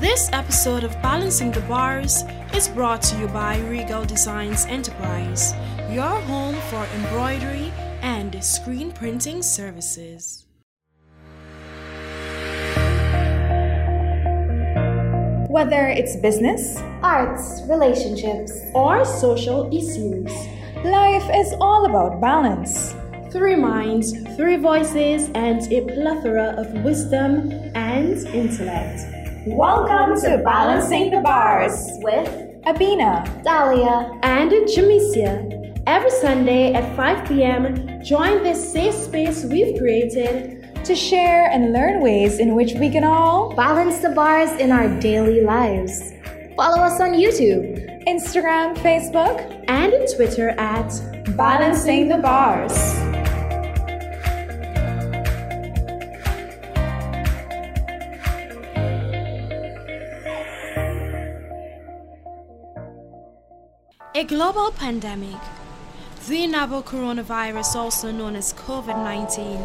This episode of Balancing the Bars is brought to you by Regal Designs Enterprise, your home for embroidery and screen printing services. Whether it's business, arts, relationships, or social issues, life is all about balance. Three minds, three voices, and a plethora of wisdom and intellect. Welcome to Balancing the Bars with Abina, Dahlia, and Jamisia. Every Sunday at 5 p.m., join this safe space we've created to share and learn ways in which we can all balance the bars in our daily lives. Follow us on YouTube, Instagram, Facebook, and Twitter at Balancing the Bars. A global pandemic, the novel coronavirus, also known as COVID 19,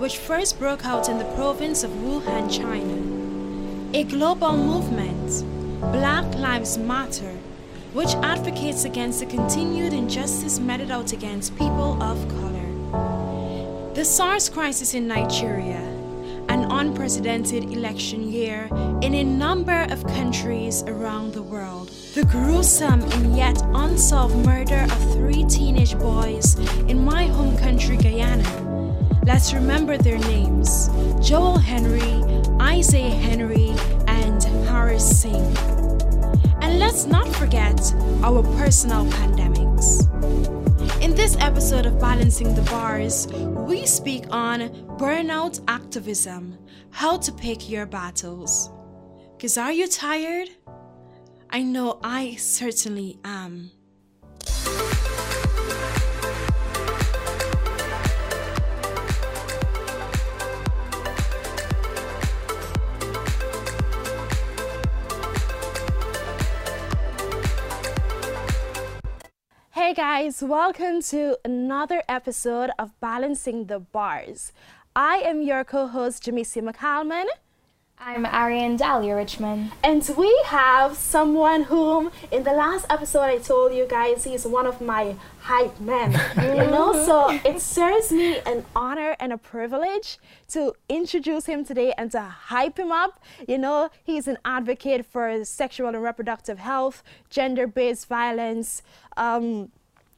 which first broke out in the province of Wuhan, China. A global movement, Black Lives Matter, which advocates against the continued injustice meted out against people of color. The SARS crisis in Nigeria, unprecedented election year in a number of countries around the world. The gruesome and yet unsolved murder of three teenage boys in my home country, Guyana. Let's remember their names Joel Henry, Isaiah Henry, and Harris Singh. And let's not forget our personal pandemics. In this episode of Balancing the Bars, we speak on burnout activism, how to pick your battles. Because are you tired? I know I certainly am. Guys, welcome to another episode of Balancing the Bars. I am your co host, Jamisia McCalman. I'm Ariane Dahlia Richmond. And we have someone whom, in the last episode, I told you guys he's one of my hype men. you know, so it serves me an honor and a privilege to introduce him today and to hype him up. You know, he's an advocate for sexual and reproductive health, gender based violence, um,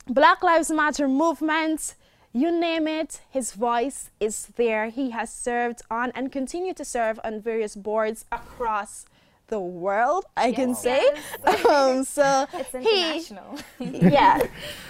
Black Lives Matter movement you name it, his voice is there. He has served on and continue to serve on various boards across the world, I yes, can say. Yes. um, so it's international. He, yeah,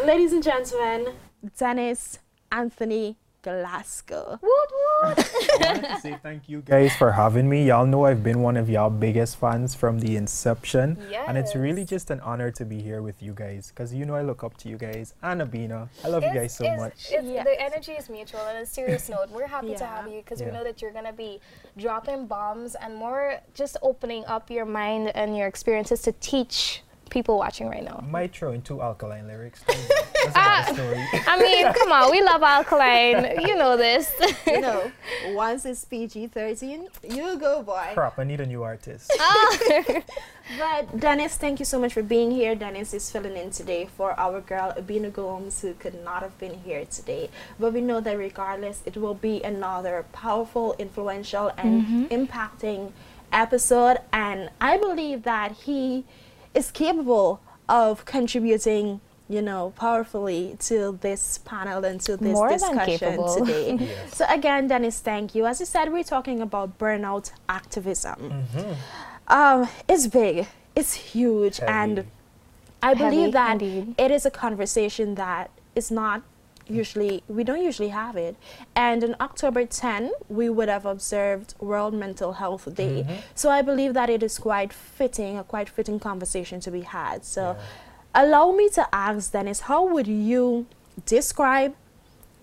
ladies and gentlemen, Dennis Anthony Glasgow. Woot woot! I wanted to say thank you guys for having me. Y'all know I've been one of y'all biggest fans from the inception. Yes. And it's really just an honor to be here with you guys because you know I look up to you guys. And Abina, I love it's, you guys so it's, much. It's, yes. The energy is mutual. On a serious note, we're happy yeah. to have you because yeah. we know that you're going to be dropping bombs and more just opening up your mind and your experiences to teach people watching right now? Might throw in two alkaline lyrics. That's uh, story. I mean, come on, we love alkaline. You know this. you know, once it's PG 13, you go, boy. Crap, I need a new artist. Oh. but Dennis, thank you so much for being here. Dennis is filling in today for our girl, Abina Gomes, who could not have been here today. But we know that regardless, it will be another powerful, influential, and mm-hmm. impacting episode. And I believe that he is capable of contributing you know, powerfully to this panel and to this More discussion today. yes. So again, Dennis, thank you. As you said, we're talking about burnout activism. Mm-hmm. Um, it's big, it's huge, Heavy. and I believe Heavy, that indeed. it is a conversation that is not usually we don't usually have it and on october 10 we would have observed world mental health day mm-hmm. so i believe that it is quite fitting a quite fitting conversation to be had so yeah. allow me to ask dennis how would you describe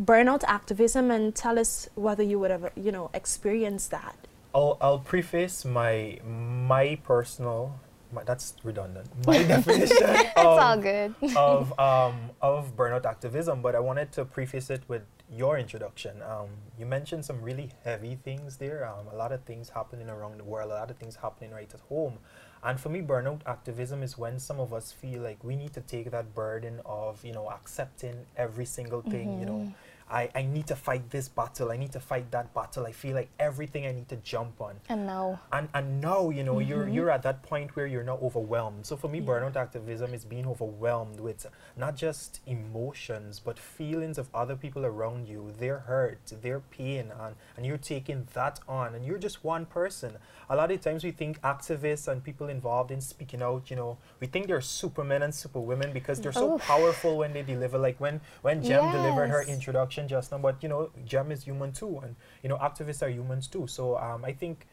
burnout activism and tell us whether you would have you know experienced that I'll, I'll preface my my personal my, that's redundant. My definition of, all good. of um, of burnout activism, but I wanted to preface it with your introduction. Um, you mentioned some really heavy things there. Um, a lot of things happening around the world. A lot of things happening right at home. And for me, burnout activism is when some of us feel like we need to take that burden of, you know, accepting every single thing, mm-hmm. you know, mm-hmm. I, I need to fight this battle. I need to fight that battle. I feel like everything I need to jump on. And now. And and now, you know, mm-hmm. you're you're at that point where you're not overwhelmed. So for me, yeah. burnout activism is being overwhelmed with not just emotions, but feelings of other people around you, their hurt, their pain, and, and you're taking that on and you're just one person. A lot of times we think activists and people involved in speaking out, you know, we think they're supermen and superwomen because they're so Oof. powerful when they deliver. Like when when Jem yes. delivered her introduction just now, but you know, Jem is human too, and you know, activists are humans too. So um, I think,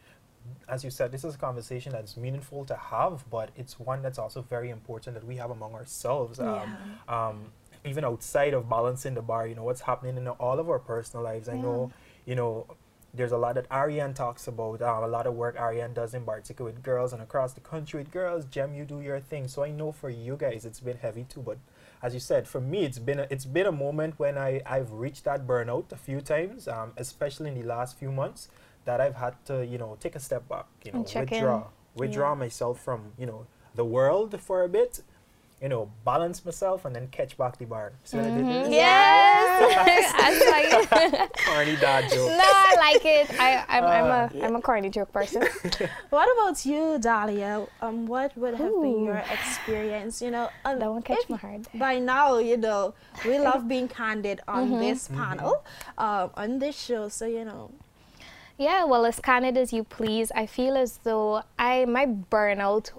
as you said, this is a conversation that's meaningful to have, but it's one that's also very important that we have among ourselves. Um, yeah. Um, even outside of balancing the bar, you know, what's happening in all of our personal lives. I know, you know, there's a lot that Ariane talks about, um, a lot of work Ariane does in Bartica with girls and across the country with girls. Jem, you do your thing. So I know for you guys it's been heavy too, but as you said, for me, it's been a, it's been a moment when I I've reached that burnout a few times, um, especially in the last few months, that I've had to you know take a step back, you know, withdraw, in. withdraw yeah. myself from you know the world for a bit, you know, balance myself and then catch back the bar. So mm-hmm. I did Yes, I like corny dad joke. No, I like it. I, I'm, uh, I'm a yeah. I'm a corny joke person. what about you, Dahlia? Um, what would have Ooh. been your experience? You know, um, that one catch my heart. By now, you know, we love being candid on mm-hmm. this mm-hmm. panel, mm-hmm. um, on this show. So you know. Yeah, well, as candid as you please, I feel as though I my burnout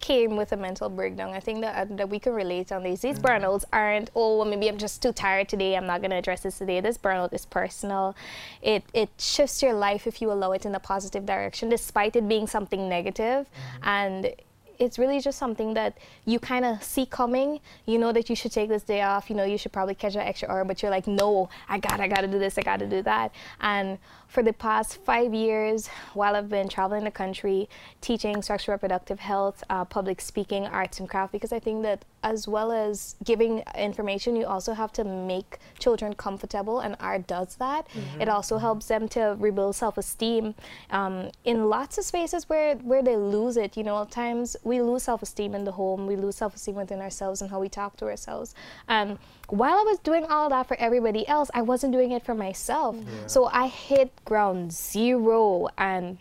came with a mental breakdown. I think that, uh, that we can relate on these. These mm-hmm. burnouts aren't, oh, well, maybe I'm just too tired today. I'm not going to address this today. This burnout is personal. It, it shifts your life if you allow it in a positive direction, despite it being something negative. Mm-hmm. And it's really just something that you kind of see coming. You know that you should take this day off. You know you should probably catch an extra hour, but you're like, no, I got, I got to do this, I got to do that. And for the past five years, while I've been traveling the country, teaching sexual reproductive health, uh, public speaking, arts and craft, because I think that as well as giving information, you also have to make children comfortable, and art does that. Mm-hmm. It also helps them to rebuild self-esteem um, in lots of spaces where where they lose it. You know, at times we lose self-esteem in the home, we lose self-esteem within ourselves and how we talk to ourselves. And while I was doing all that for everybody else, I wasn't doing it for myself. Yeah. So I hit ground zero and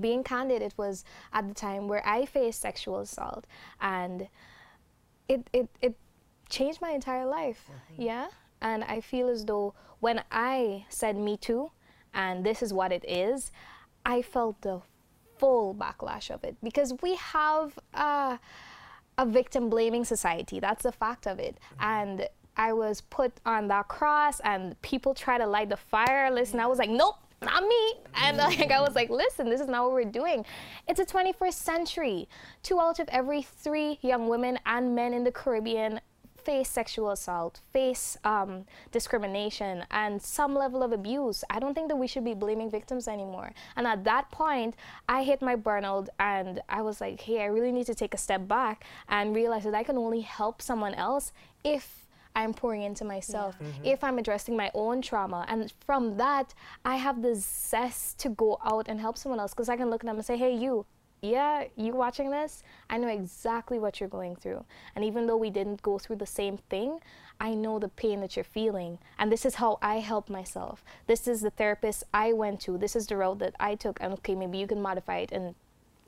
being candid, it was at the time where I faced sexual assault and it, it, it changed my entire life. Mm-hmm. Yeah. And I feel as though when I said me too, and this is what it is, I felt the full backlash of it because we have uh, a victim blaming society. That's the fact of it. Mm-hmm. And I was put on that cross and people try to light the fire. Listen, I was like, nope, not me. And like I was like, listen, this is not what we're doing. It's a 21st century. Two out of every three young women and men in the Caribbean face sexual assault, face um, discrimination, and some level of abuse. I don't think that we should be blaming victims anymore. And at that point, I hit my burnout and I was like, hey, I really need to take a step back and realize that I can only help someone else if I'm pouring into myself, yeah. mm-hmm. if I'm addressing my own trauma. And from that, I have the zest to go out and help someone else because I can look at them and say, hey, you, yeah, you watching this, I know exactly what you're going through. And even though we didn't go through the same thing, I know the pain that you're feeling. And this is how I help myself. This is the therapist I went to. This is the road that I took. And okay, maybe you can modify it and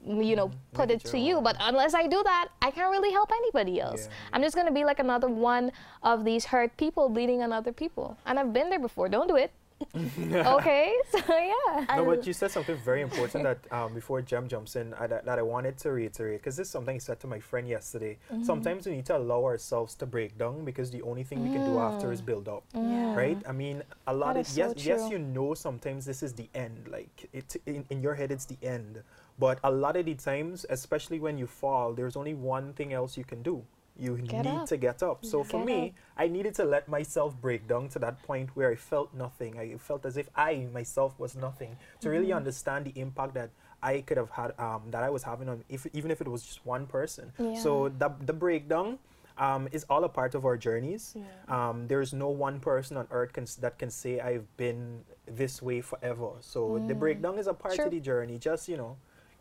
you know, mm, put it, it to you. But unless I do that, I can't really help anybody else. Yeah. I'm just going to be like another one of these hurt people bleeding on other people. And I've been there before. Don't do it. okay, so yeah. No, but you said something very important that um, before Jem jumps in, I, that, that, I wanted to reiterate because this is something I said to my friend yesterday. Mm-hmm. Sometimes we need to allow ourselves to break down because the only thing mm. we can do after is mm. build up, yeah. right? I mean, a lot that of yes, so yes, you know, sometimes this is the end. Like it in, in your head, it's the end. But a lot of the times, especially when you fall, there's only one thing else you can do you get need up. to get up. So for me, up. I needed to let myself break down to that point where I felt nothing. I felt as if I myself was nothing. To mm-hmm. really understand the impact that I could have had, um, that I was having on, if even if it was just one person. Yeah. So the the breakdown. um, is all a part of our journeys. Yeah. Um, there's no one person on earth can, that can say I've been this way forever. So the breakdown is a part True. of the journey. Just you know,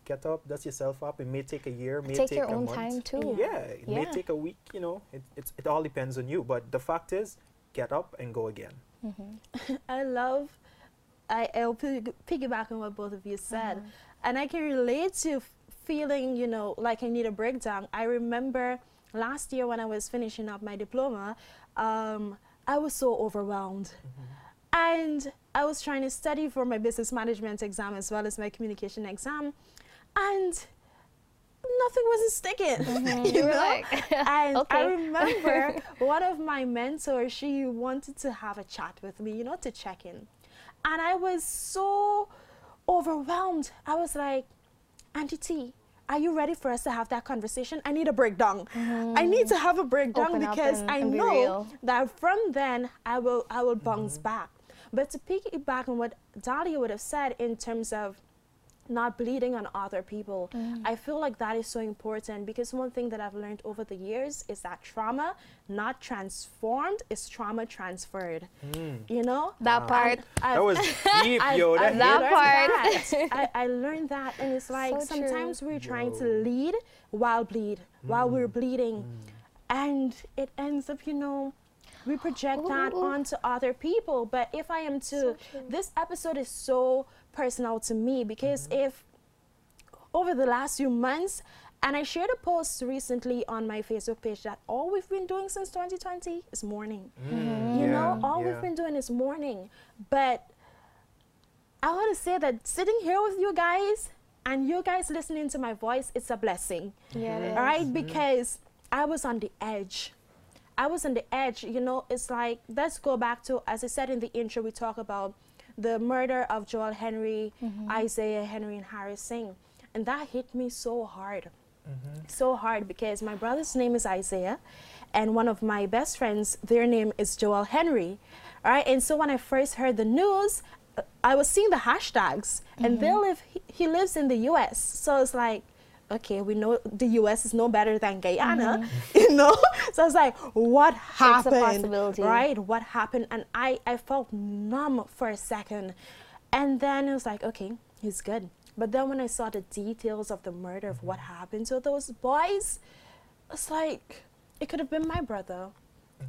get up, dust yourself up. It may take a year, may Take take your a own month. time too. Yeah, it may take a week. You know, it, it's, it all depends on you. But the fact is, get up and go again. I love, I, I'll pig, piggyback on what both of you said. Uh-huh. And I can relate to f- feeling, you know, like I need a breakdown. I remember last year when I was finishing up my diploma, um, I was so overwhelmed. And I was trying to study for my business management exam as well as my communication exam. And nothing wasn't sticking. Mm-hmm. you You know? like, and I remember one of my mentors, she wanted to have a chat with me, you know, to check in. And I was so overwhelmed. I was like, Auntie T, are you ready for us to have that conversation? I need a breakdown. I mm-hmm. need to have a breakdown Open because and- I and know real. that from then I will I will bounce mm-hmm. back. But to piggyback on what Dahlia would have said in terms of not bleeding on other people. Mm. I feel like that is so important because one thing that I've learned over the years is that trauma not transformed is trauma transferred. Mm. You know? that ah. part. I've- That was deep, I've- yo. I've That That learned part. that. I, I learned that, and it's like So true. sometimes we're trying to lead while bleed, while we're mm. bleeding, and it ends up, you know, we project that Ooh. onto other people. But if I am to, this episode is so personal to me because mm-hmm. if over the last few months, and I shared a post recently on my Facebook page that all we've been doing since 2020 is mourning. Mm, mm-hmm. You yeah, know, all yeah. we've been doing is mourning. But I want to say that sitting here with you guys and you guys listening to my voice, it's a blessing. Yeah, it All right, is. because I was on the edge. I was on the edge. You know, it's like let's go back to as I said in the intro. We talk about the murder of Joel Henry, mm-hmm. Isaiah Henry, and Harris Singh, and that hit me so hard, mm-hmm. so hard because my brother's name is Isaiah, and one of my best friends, their name is Joel Henry. All right, and so when I first heard the news, uh, I was seeing the hashtags, and mm-hmm. they live. He, he lives in the U.S., so it's like okay, we know the US is no better than Guyana, you know? So I was like, what happened? Right? What happened? And I, I felt numb for a second. And then it was like, okay, he's good. But then when I saw the details of the murder of what happened to those boys, it's like, it could have been my brother.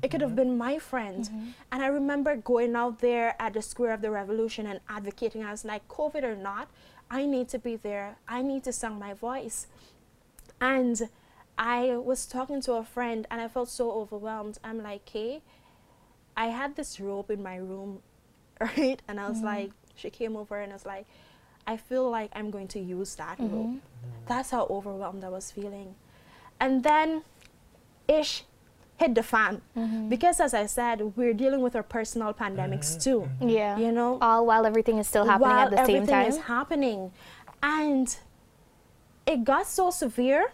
It could have been my friend. And I remember going out there at the Square of the Revolution and advocating. I was like, COVID or not, I need to be there. I need to sing my voice. And I was talking to a friend and I felt so overwhelmed. I'm like, hey, I had this rope in my room, right? And I was mm-hmm. like, she came over and I was like, I feel like I'm going to use that rope. Mm-hmm. That's how overwhelmed I was feeling. And then ish hit the fan. Mm-hmm. Because as I said, we're dealing with our personal pandemics mm-hmm. too. Mm-hmm. Yeah. You know, All while everything is still happening while at the same time. everything time. is happening. And it got so severe,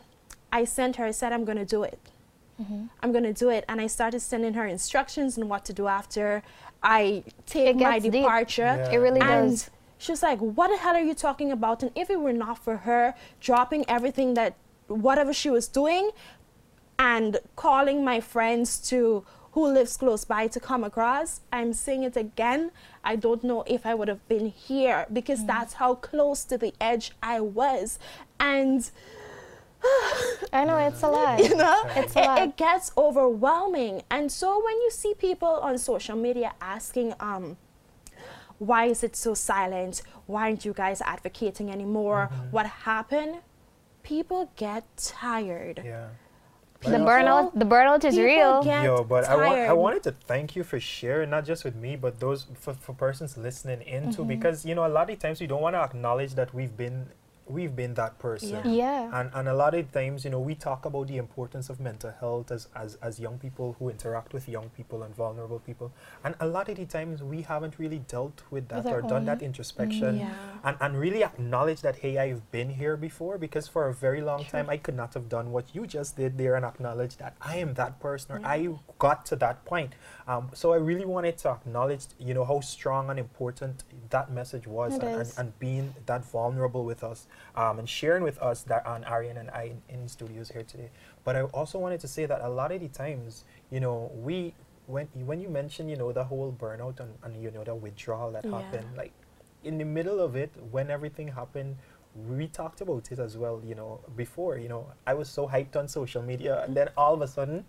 I sent her, I said, I'm going to do it. Mm-hmm. I'm going to do it. And I started sending her instructions on what to do after I take It my gets deep. departure. Yeah. It really And does. she was like, What the hell are you talking about? And if it were not for her dropping everything that, whatever she was doing, and calling my friends to who lives close by to come across, I'm saying it again. I don't know if I would have been here because that's how close to the edge I was. And I know it's a lot. you know It's a it, lot. it gets overwhelming and so when you see people on social media asking um why is it so silent why aren't you guys advocating anymore Mm-hmm. what happened people get tired Yeah. The burnout, the burnout is real. get Yo, but I, want, I wanted to thank you for sharing, not just with me, but those for, for persons listening in too, mm-hmm. because you know a lot of times we don't want to acknowledge that we've been we've been that person. Yeah. Yeah. And, and a lot of times, you know, we talk about the importance of mental health as, as, as young people who interact with young people and vulnerable people. And a lot of the times we haven't really dealt with that or done that introspection Yeah. and, and really acknowledge that, hey, I've been here before because for a very long time I could not have done what you just did there and acknowledge that I am that person or I got to that point. Um, so I really wanted to acknowledge, you know, how strong and important that message was and, and, and being that vulnerable with us. um, and sharing with us that on Ariane and I in, in studios here today. But I also wanted to say that a lot of the times, you know, we when when you mention you know the whole burnout and, and you know the withdrawal that Yeah. happened, like in the middle of it when everything happened. We talked about it as well, you know, before, you know, I was so hyped on social media and then all of a sudden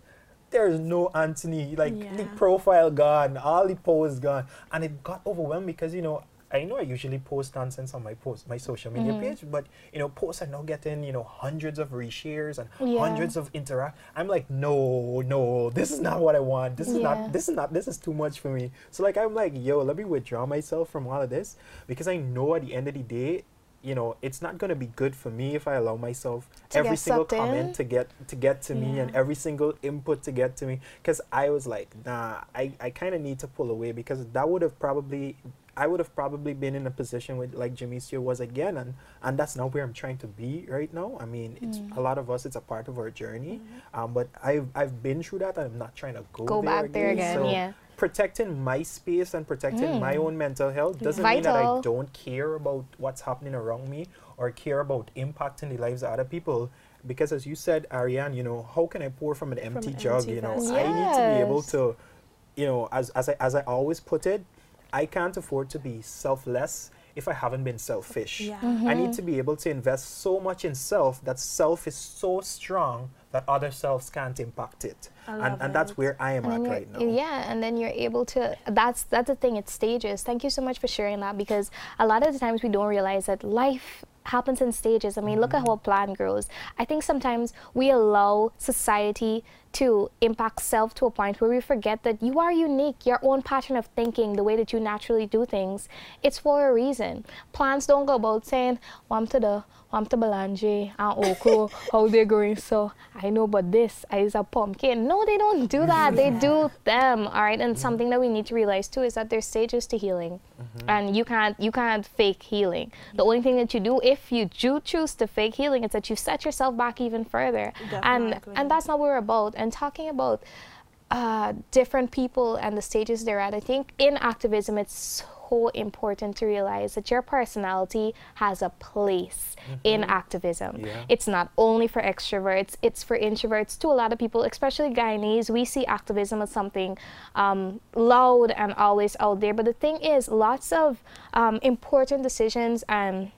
there's no Anthony, like the profile gone, all the posts gone, and it got overwhelmed because you know I know I usually post nonsense on my post my social media Mm-hmm. page, but you know posts are now getting you know hundreds of reshares and Yeah. hundreds of interact. I'm like, no, no, this is not what I want. This is Yeah. not. This is not. This is too much for me. So like I'm like, yo, let me withdraw myself from all of this because I know at the end of the day. You know, it's not gonna be good for me if I allow myself To every single sucked in? comment to get to get to me and every single input to get to me because i was like nah i, I kind of need to pull away because that would have probably i would have probably been in a position with like Jamisia was again and and that's not where i'm trying to be right now i mean it's Mm. a lot of us it's a part of our journey um, but i've i've been through that and i'm not trying to go, Go there back there again, so yeah. Protecting my space and protecting my Mm. own mental health doesn't mean that I don't care about what's happening around me or care about impacting the lives of other people. Because as you said, Ariane, you know, how can I pour from an empty an jug? empty You know, vessel. I need to be able to, you know, as as I as I always put it, I can't afford to be selfless if I haven't been selfish. Yeah. Mm-hmm. I need to be able to invest so much in self that self is so strong that other selves can't impact it. And, and that's where I am And at right now. Yeah, and then you're able to. That's that's the thing. It's stages. Thank you so much for sharing that because a lot of the times we don't realize that life happens in stages. I mean, look at mm. how a plant grows. I think sometimes we allow society to impact self to a point where we forget that you are unique. Your own pattern of thinking, the way that you naturally do things, it's for a reason. Plants don't go about saying, "Wam to the, wam to belange, and okra, how they growing so I know, but this is a pumpkin." No, they don't do that. They do them. All right, and something that we need to realize too is that there's stages to healing, mm-hmm. and you can't you can't fake healing. The only thing that you do if you do choose to fake healing is that you set yourself back even further, and and that's not what we're about. And talking about uh, different people and the stages they're at. I think in activism, it's so important to realize that your personality has a place in activism. Yeah. It's not only for extroverts, it's for introverts To A lot of people, especially Guyanese, we see activism as something um, loud and always out there. But the thing is, lots of um, important decisions and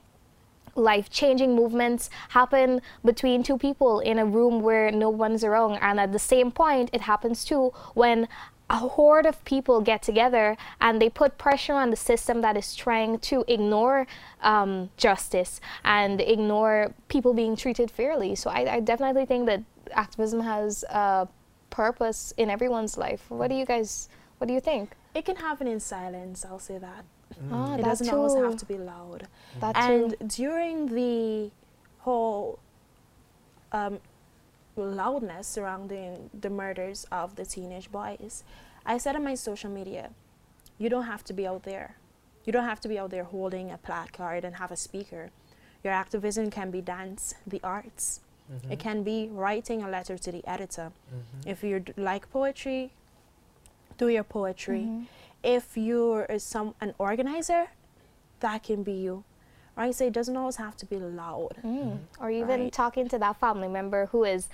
life changing movements happen between two people in a room where no one's around. And at the same point, it happens too when a horde of people get together and they put pressure on the system that is trying to ignore um, justice and ignore people being treated fairly. So I, I definitely think that activism has a purpose in everyone's life. What do you guys? What do you think? It can happen in silence, I'll say that. Oh, It doesn't always have to be loud. That and during the whole um, loudness surrounding the murders of the teenage boys, I said on my social media, you don't have to be out there. You don't have to be out there holding a placard and have a speaker. Your activism can be dance, the arts. Mm-hmm. It can be writing a letter to the editor. If you d- like poetry, do your poetry. Mm-hmm. If you're some an organizer, that can be you. Right? So it doesn't always have to be loud. Mm. Or even Right. talking to that family member who is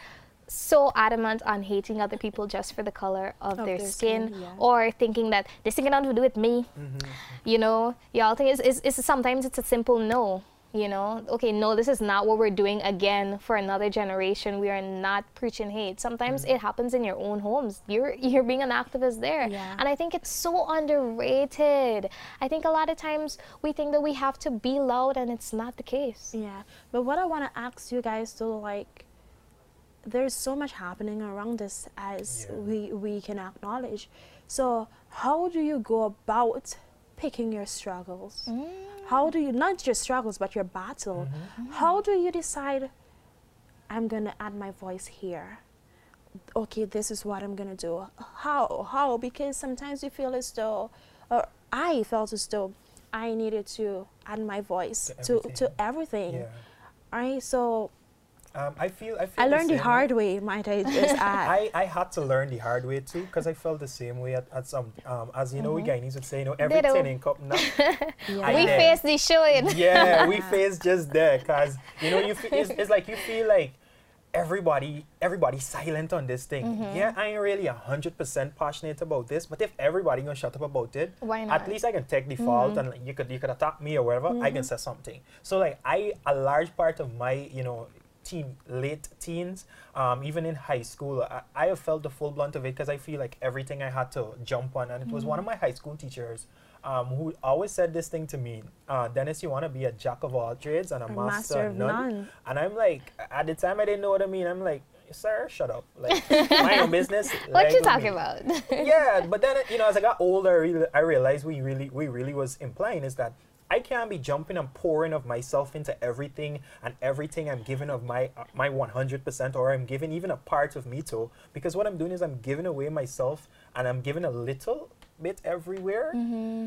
so adamant on hating other people just for the color of, Of their, their skin, skin, yeah. or thinking that this thing got nothing to do with me. Mm-hmm. You know, y'all think it's, it's, it's sometimes it's a simple no. You know, okay, no, this is not what we're doing again for another generation. We are not preaching hate. Sometimes mm. it happens in your own homes. You're you're being an activist there, Yeah. and I think it's so underrated. I think a lot of times we think that we have to be loud, and it's not the case. Yeah. But what I want to ask you guys to like there's so much happening around us as Yeah. we we can acknowledge. So, how do you go about picking your struggles? Mm. How do you not just struggles but your battle? Mm-hmm. Mm-hmm. How do you decide I'm going to add my voice here? Okay, this is what I'm going to do. How? How? Because sometimes you feel as though or I felt as though I needed to add my voice To to, to everything. everything. Yeah. Right? So Um, I feel I feel I learned the same hard way, might I just add. I, I had to learn the hard way too because I felt the same way at, at some um, as you know we Guyanese would say you know every Ditto. in cup now Yeah. We did. face the showing. yeah we face just there because you know you feel, it's, it's like you feel like everybody everybody silent on this thing Mm-hmm. yeah I ain't really a hundred percent passionate about this but if everybody gonna shut up about it Why not? at least I can take the fault and like, you could you could attack me or whatever I can say something so like I a large part of my you know teen late teens um, even in high school I, I have felt the full blunt of it because I feel like everything I had to jump on and it was one of my high school teachers um, who always said this thing to me uh, Dennis you want to be a jack of all trades and a, A master, master of none. none. and I'm like at the time I didn't know what I mean I'm like sir shut up like my own business What you talking me." about? yeah, but then you know, as I got older, I, I realized we really, we really was implying is that I can't be jumping and pouring of myself into everything and everything I'm giving of my uh, my 100% or I'm giving even a part of me to because what I'm doing is I'm giving away myself and I'm giving a little bit everywhere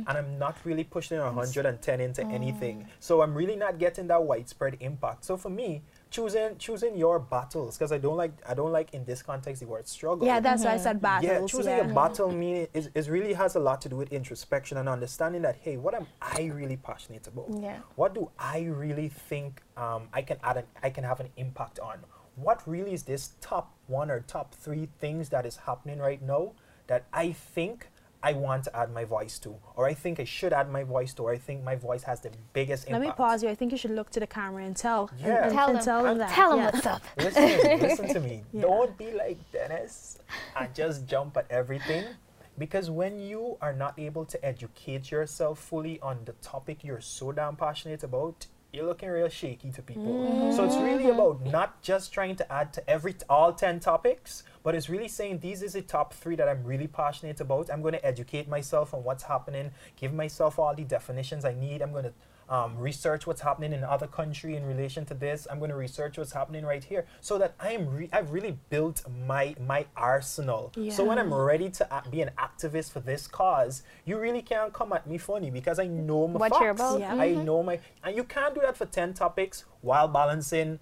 and I'm not really pushing 110 into anything. So I'm really not getting that widespread impact. So for me, choosing choosing your battles because I don't like I don't like in this context the word struggle. yeah, that's why I said battles. Yeah, choosing yeah. a battle meaning is, is really has a lot to do with introspection and understanding that hey, what am I really passionate about? Yeah. What do I really think um, I can add an, I can have an impact on? What really is this top one or top three things that is happening right now that I think I want to add my voice to, or I think I should add my voice to, or I think my voice has the biggest Let me pause you. I think you should look to the camera and tell. and- Yeah. And, Tell and them. tell them that. Tell them yeah. what's up. listen, listen to me. Yeah. Don't be like Dennis and just jump at everything. Because when you are not able to educate yourself fully on the topic you're so damn passionate about, you're looking real shaky to people. So it's mm. really about not just trying to add to every all 10 topics, but it's really saying these is the top three that I'm really passionate about. I'm going to educate myself on what's happening, give myself all the definitions I need. I'm going to um, research what's happening in other country in relation to this. I'm going to research what's happening right here, so that I'm re- I've really built my my arsenal. So when I'm ready to be an activist for this cause, you really can't come at me funny because I know my What facts. you're about. Yeah. I know my, and you can't do that for ten topics while balancing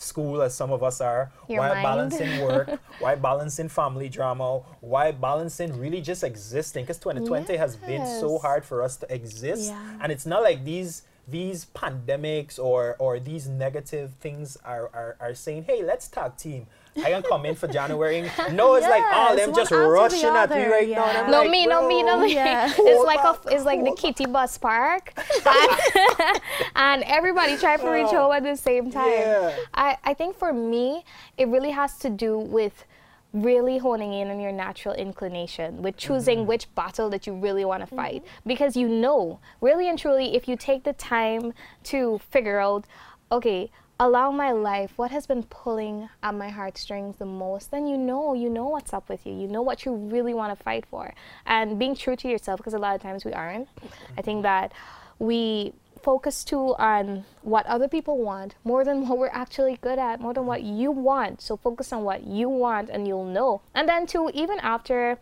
school as some of us are, Your while mind. balancing work, while balancing family drama, while balancing really just existing. Because 2020 has been so hard for us to exist, Yeah. and it's not like these these pandemics or or these negative things are are, are saying, hey, let's tag team. I can come in for January. No, it's like all Yes, them just after the rushing at me right now. And yeah. I'm No like, me, no me, no me. Yeah. It's like a, it's like the kitty bus park, and, and everybody try to reach home oh. at the same time. Yeah. I I think for me, it really has to do with really honing in on your natural inclination with choosing mm-hmm. which battle that you really want to mm-hmm. fight because you know really and truly if you take the time to figure out okay along my life what has been pulling at my heartstrings the most then you know you know what's up with you you know what you really want to fight for and being true to yourself because a lot of times we aren't i think that we focus too on what other people want more than what we're actually good at, more than what you want. So focus on what you want and you'll know. And then too, even after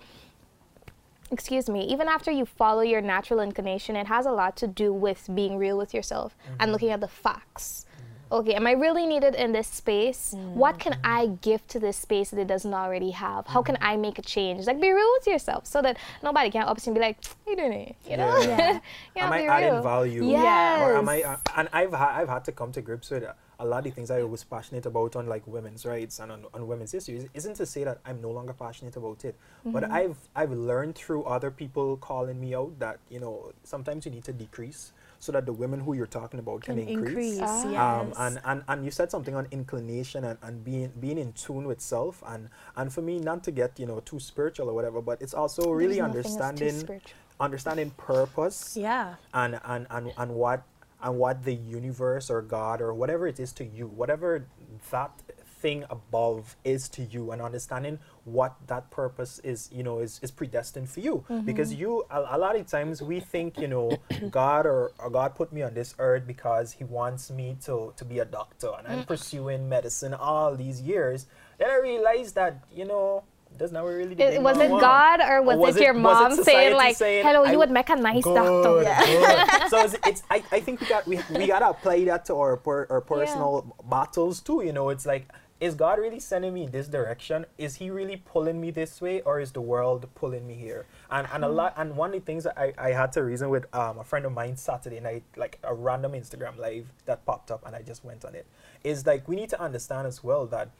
excuse me, even after you follow your natural inclination, it has a lot to do with being real with yourself and mm-hmm. looking at the facts. Okay, am I really needed in this space? What can I give to this space that it doesn't already have? How can I make a change? Like, be real with yourself so that nobody can obviously be like, you doing it, you know? Yeah. you am I be adding real. value? Yes. Or am I? Uh, and I've ha- I've had to come to grips with a lot of the things I was passionate about on like women's rights and on, on women's issues. Isn't to say that I'm no longer passionate about it, but Mm-hmm. I've I've learned through other people calling me out that you know sometimes you need to decrease so that the women who you're talking about can, Can increase, Ah. yes. um, and, and and you said something on inclination and, and being being in tune with self and and for me not to get you know too spiritual or whatever but it's also really There's understanding understanding purpose Yeah. and, and, and, and what and what the universe or God or whatever it is to you, whatever that thing above is to you, and understanding what that purpose is, you know, is, is predestined for you. Mm-hmm. Because you, a, a lot of times we think, you know, God or, or God put me on this earth because He wants me to, to be a doctor, and I'm mm. pursuing medicine all these years. Then I realized that, you know, Does not really it, was it God or was, or was it, it, your mom it saying like, saying, "Hello, you would make a nice good, doctor"? Yeah. so it's, it's, I, I think we got we, we gotta apply that to our our personal yeah. battles too. You know, it's like is God really sending me in this direction? Is He really pulling me this way, or is the world pulling me here? And and a lot and one of the things that I, I had to reason with um, a friend of mine Saturday night, like a random Instagram live that popped up, and I just went on it. Is like we need to understand as well that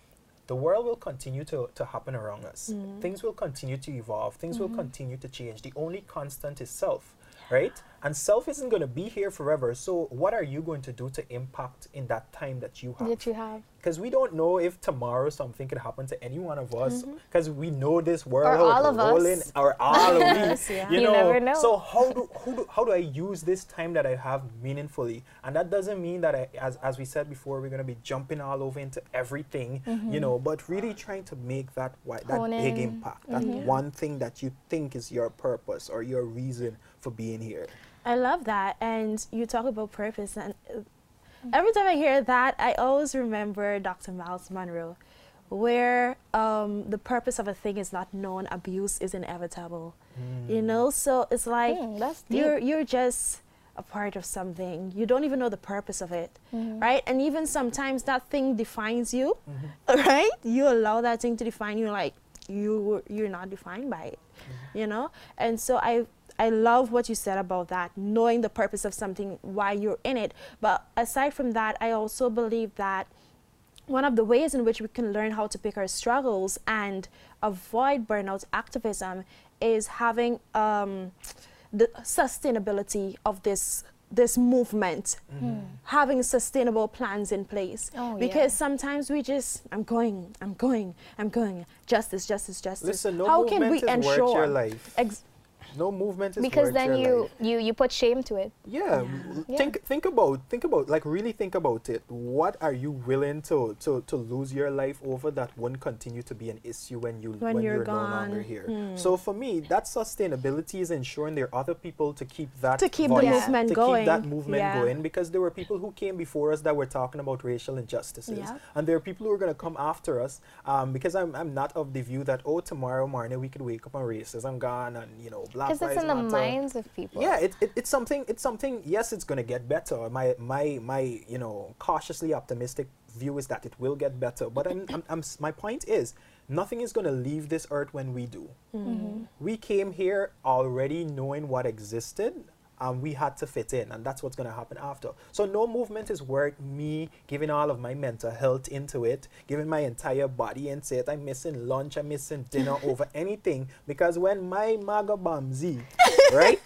the world will continue to, to happen around us. Mm. Things will continue to evolve. Things mm-hmm. will continue to change. The only constant is self right? And self isn't going to be here forever. So what are you going to do to impact in that time that you have? That you have. Because we don't know if tomorrow something could happen to any one of us. Because mm-hmm. we know this world. Or all of rolling, us. Or all of us. Yeah. You, know, you never know. So how do, how do how do I use this time that I have meaningfully? And that doesn't mean that I, as as we said before, we're going to be jumping all over into everything. Mm-hmm. You know, but really trying to make that that big impact. That mm-hmm. one thing that you think is your purpose or your reason for being here. I love that. And you talk about purpose. And every time I hear that, I always remember Dr. Miles Munroe, where um, the purpose of a thing is not known, abuse is inevitable. Mm. You know, so it's like mm, you're, you're just a part of something. You don't even know the purpose of it, mm-hmm. right? And even sometimes that thing defines you, mm-hmm. right? You allow that thing to define you, like you you're not defined by it, mm-hmm. you know. And so I I love what you said about that, knowing the purpose of something, why you're in it. But aside from that, I also believe that one of the ways in which we can learn how to pick our struggles and avoid burnout activism is having um, the sustainability of this this movement mm. having sustainable plans in place oh, because yeah. sometimes we just i'm going i'm going i'm going justice justice justice Listen, no how can we ensure your life no movement is because then you life. you you put shame to it yeah. yeah. think think about think about like really think about it what are you willing to to to lose your life over that won't continue to be an issue when you when, when you're, you're no longer here hmm. so for me that sustainability is ensuring there are other people to keep that to keep voice, the movement to going keep that movement yeah. going because there were people who came before us that were talking about racial injustices yeah. and there are people who are going to come after us um, because I'm, I'm not of the view that oh tomorrow morning we could wake up and racism gone and you know black lives matter minds of people. Yeah, it, it, it's something. It's something. Yes, it's going to get better. My my my you know cautiously optimistic view is that it will get better. But I'm, I'm, I'm my point is nothing is going to leave this earth when we do. Mm-hmm. We came here already knowing what existed and we had to fit in and that's what's going to happen after. So no movement is worth me giving all of my mental health into it giving my entire body into it. I'm missing lunch i'm missing dinner over anything because when my maga bamzi right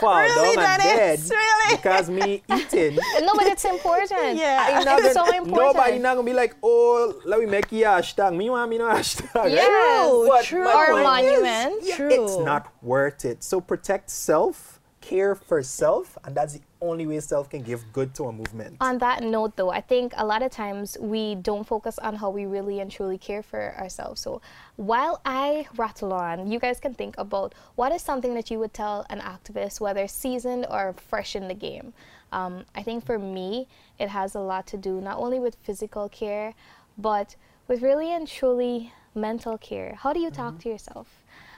fall really, down and dead really? because me eating no but it's important. Yeah. It's so important. nobody not gonna be like oh let me make you hashtag. Me want me no hashtag. Yeah right? true, true. or monument is, yeah, true. it's not worth it. So protect self care for self, and that's the only way self can give good to a movement. On that note, though, I think a lot of times we don't focus on how we really and truly care for ourselves. So while I rattle on, you guys can think about what is something that you would tell an activist, whether seasoned or fresh in the game. Um, I think for me, it has a lot to do not only with physical care, but with really and truly mental care. How do you talk mm-hmm. to yourself?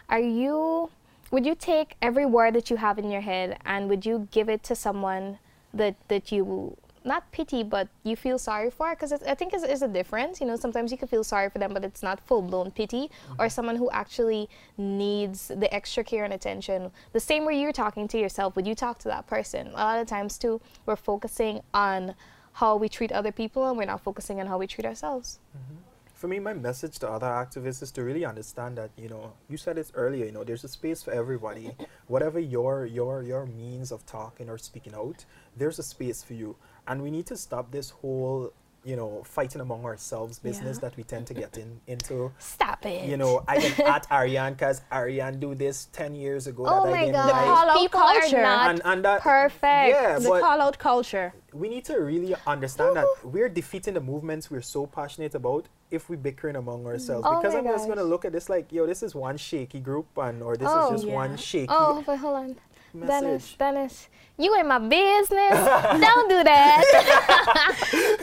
Are you would you take every word that you have in your head and would you give it to someone that that you not pity but you feel sorry for? Because i think is is a difference you know sometimes you can feel sorry for them but it's not full-blown pity mm-hmm. or someone who actually needs the extra care and attention. The same way you're talking to yourself would you talk to that person? A lot of times too we're focusing on how we treat other people and we're not focusing on how we treat ourselves. Mm-hmm for me, my message to other activists is to really understand that you know you said it earlier. You know, there's a space for everybody. Whatever your your your means of talking or speaking out, there's a space for you, and we need to stop this whole you know, fighting among ourselves business yeah. that we tend to get in into. Stop it. You know, I am at Ariane because Ariane do this 10 years ago oh that my I didn't God. like. Call out People culture. are not and, and that, perfect. Yeah, the call out culture. We need to really understand that we're defeating the movements we're so passionate about if we bickering among mm-hmm. ourselves. Oh because I'm gosh. just going to look at this like, yo, this is one shaky group and or this oh, is just yeah. one shaky. Oh, but hold on message. Dennis, Dennis, you in my business. Don't do that.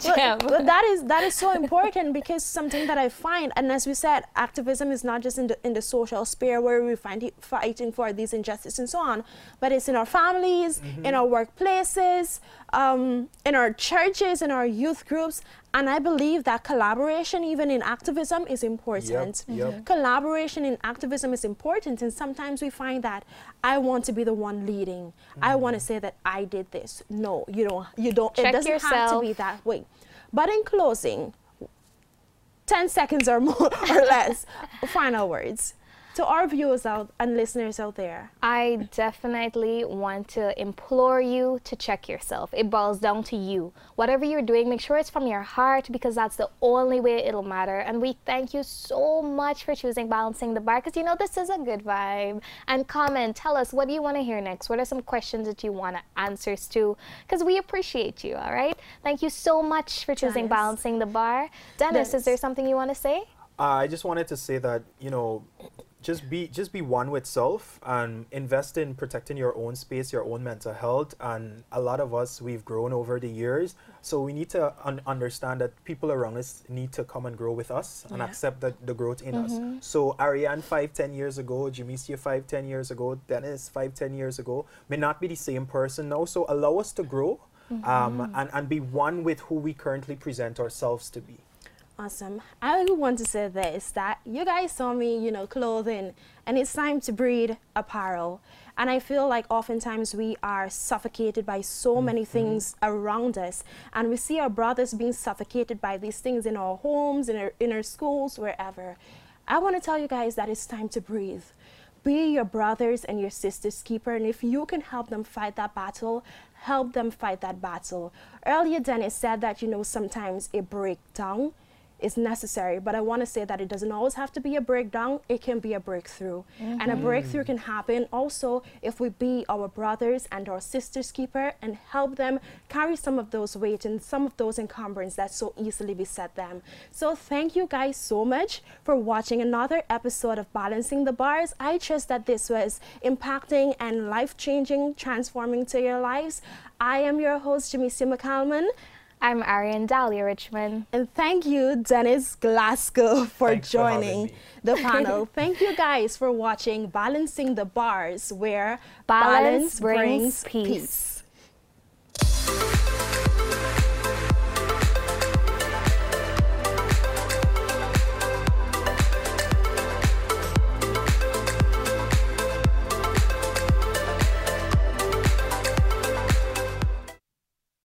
but, that is that is so important because something that I find, and as we said, activism is not just in the in the social sphere where we find it, fighting for these injustices and so on, but it's in our families, mm-hmm. in our workplaces, um, in our churches, in our youth groups, and I believe that collaboration, even in activism, is important. Yep, yep. Mm-hmm. Collaboration in activism is important, and sometimes we find that I want to be the one leading. Mm-hmm. I want to say that I did this. No, you don't. You don't. Check it doesn't yourself. have to be that way. But in closing, ten seconds or more or less, final words to our viewers out and listeners out there? I definitely want to implore you to check yourself. It boils down to you. Whatever you're doing, make sure it's from your heart because that's the only way it'll matter. And we thank you so much for choosing Balancing the Bar because you know this is a good vibe. And comment, tell us what do you want to hear next? What are some questions that you want answers to? Because we appreciate you, all right? Thank you so much for choosing Dennis. Balancing the Bar. Dennis, Dennis, is there something you want to say? Uh, I just wanted to say that, you know, just be just be one with self and invest in protecting your own space your own mental health. And a lot of us we've grown over the years. So we need to un- understand that people around us need to come and grow with us and accept the, the growth in mm-hmm. us so ariane five ten years ago Jamisia five ten years ago dennis five ten years ago may not be the same person now. So allow us to grow mm-hmm. um, and, and be one with who we currently present ourselves to be Awesome. I want to say this that you guys saw me, you know, clothing, and it's time to breathe apparel. And I feel like oftentimes we are suffocated by so mm-hmm. many things around us, and we see our brothers being suffocated by these things in our homes, in our, in our schools, wherever. I want to tell you guys that it's time to breathe. Be your brothers and your sisters' keeper, and if you can help them fight that battle, help them fight that battle. Earlier, Dennis said that, you know, sometimes a breakdown is necessary. But I want to say that it doesn't always have to be a breakdown, it can be a breakthrough. Mm-hmm. And a breakthrough can happen also if we be our brothers and our sisters' keeper and help them carry some of those weight and some of those encumbrances that so easily beset them. So thank you guys so much for watching another episode of Balancing the Bars. I trust that this was impacting and life changing, transforming to your lives. I am your host, Jamisia McCalman. I'm Ariane Dahlia Richmond. And thank you, Dennis Glasgow, for Thanks joining for the panel. thank you guys for watching Balancing the Bars, where balance, balance brings, brings peace. peace.